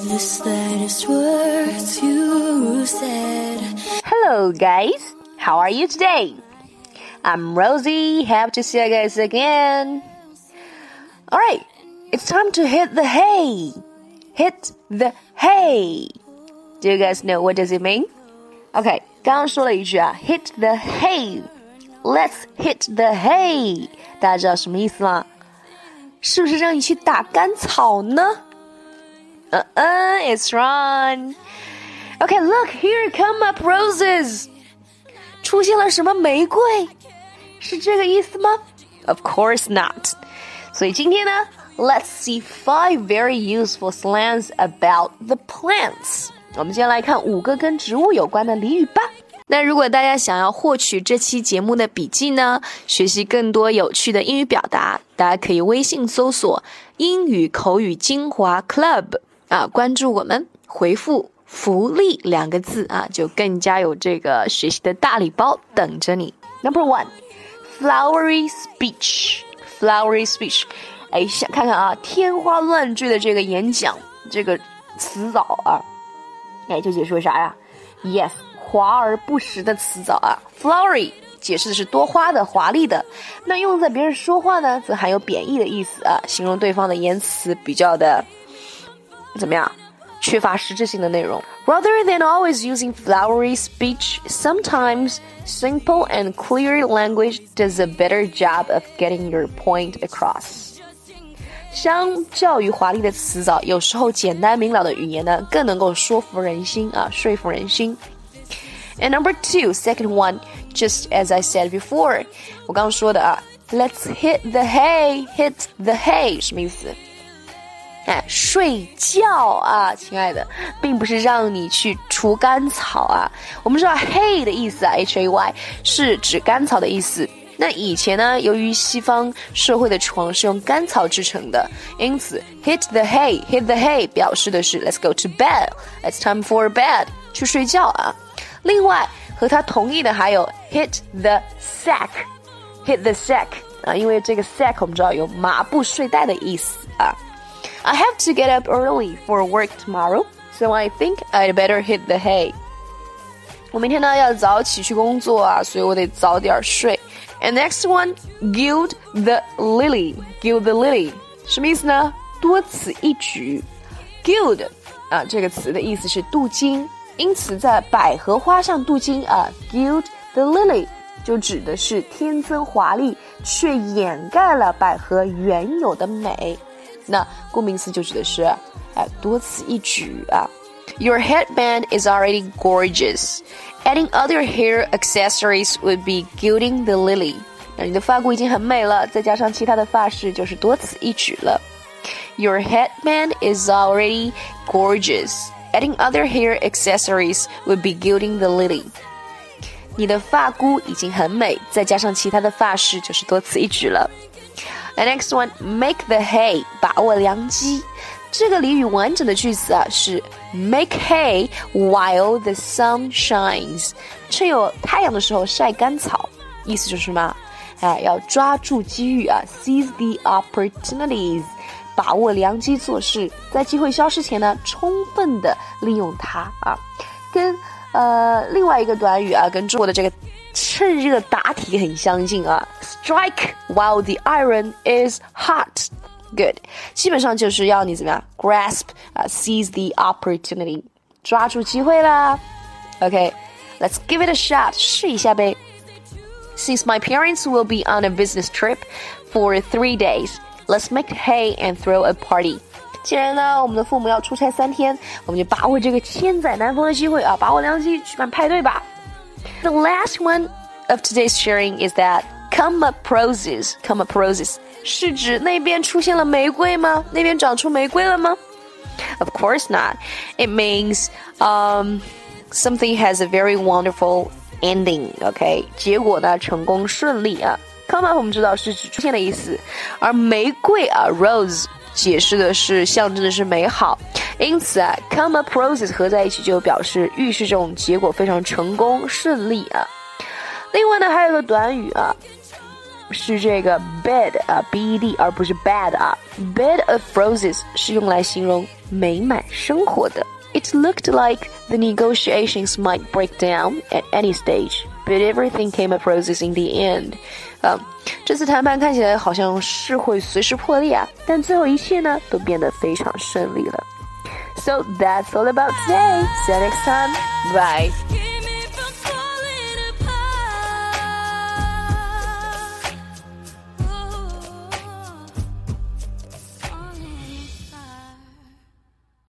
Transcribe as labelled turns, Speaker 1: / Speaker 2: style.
Speaker 1: The slightest words you said.
Speaker 2: Hello, guys. How are you today? I'm Rosie. Happy to see you guys again. All right, it's time to hit the hay. Hit the hay. Do you guys know what does it mean? OK，刚刚说了一句啊，hit the hay。Let's hit the hay，大家知道什么意思吗？是不是让你去打干草呢？ 嗯嗯，It's wrong. Okay, look here come up roses. 出现了什么玫瑰？是这个意思吗？Of course not. 所以今天呢，Let's see five very useful slangs about the plants. 我们先来看五个跟植物有关的俚语吧。那如果大家想要获取这期节目的笔记呢，学习更多有趣的英语表达，大家可以微信搜索“英语口语精华 Club” 啊，关注我们，回复“福利”两个字啊，就更加有这个学习的大礼包等着你。Number one，flowery speech，flowery speech，哎，想看看啊，天花乱坠的这个演讲，这个词藻啊，哎，就解说啥呀？Yes。华而不实的词藻啊，flowery 解释的是多花的、华丽的。那用在别人说话呢，则含有贬义的意思啊，形容对方的言辞比较的怎么样，缺乏实质性的内容。Rather than always using flowery speech, sometimes simple and clear language does a better job of getting your point across. 相较于华丽的词藻，有时候简单明了的语言呢，更能够说服人心啊，说服人心。and number two, second one, just as I said before，我刚刚说的啊，Let's hit the hay，hit the hay 什么意思？ 哎，睡觉啊，亲爱的，并不是让你去除干草啊。我们知道 hay 的意思啊，h a y 是指干草的意思。那以前呢，由于西方社会的床是用干草制成的，因此 hit the hay，hit the hay 表示的是 Let's go to bed，It's time for bed，去睡觉啊。另外和他同意的还有 hit the sack，hit the sack 啊，因为这个 sack 我们知道有麻布睡袋的意思啊。I have to get up early for work tomorrow, so I think I'd better hit the hay. 我明天呢要早起去工作啊，所以我得早点睡。And next one, gild the lily, gild the lily 什么意思呢？多此一举。Gild 啊这个词的意思是镀金。因此，在百合花上镀金啊，gild the lily，就指的是天增华丽，却掩盖了百合原有的美。 那顾名思就指的是，哎，多此一举啊。Your headband is already gorgeous. Adding other hair accessories would be gilding the lily. 那你的发箍已经很美了，再加上其他的发饰，就是多此一举了。Your headband is already gorgeous. Adding other hair accessories would be gilding the lily. 你的发箍已经很美，再加上其他的发饰，就是多此一举了。 The next one, make the hay，把握良机。这个俚语完整的句子啊是 make hay while the sun shines，趁有太阳的时候晒干草。意思就是什么？哎，要抓住机遇啊，seize the opportunities。把握良机做事，在机会消失前呢，充分的利用它啊，跟呃另外一个短语啊，跟中国的这个趁热打铁很相近啊，strike while the iron is hot，good，基本上就是要你怎么样，grasp 啊，seize the opportunity，抓住机会啦。OK，let's give it a shot，试一下呗。Since my parents will be on a business trip for three days. Let's make hay and throw a party。 既然呢，我们的父母要出差三天，我们就把握这个千载难逢的机会啊，把握良机举办派对吧。The last one of today's sharing is that "come up roses, come up roses comaproses 是指那边出现了玫瑰吗？那边长出玫瑰了吗？Of course not. It means um something has a very wonderful ending. OK，结果呢，成功顺利啊。Come up 我们知道是指出现的意思，而玫瑰啊，rose 解释的是象征的是美好。因此啊，come up roses 合在一起就表示预示这种结果非常成功顺利啊。另外呢，还有个短语啊，是这个 bed 啊，b e d，而不是 bad 啊，bed of roses 是用来形容美满生活的。It looked like the negotiations might break down at any stage. but everything came up roses in the end. 啊，这次谈判看起来好像是会随时破裂啊，但最后一切呢都变得非常顺利了。So that's all about today. See you next time. Bye.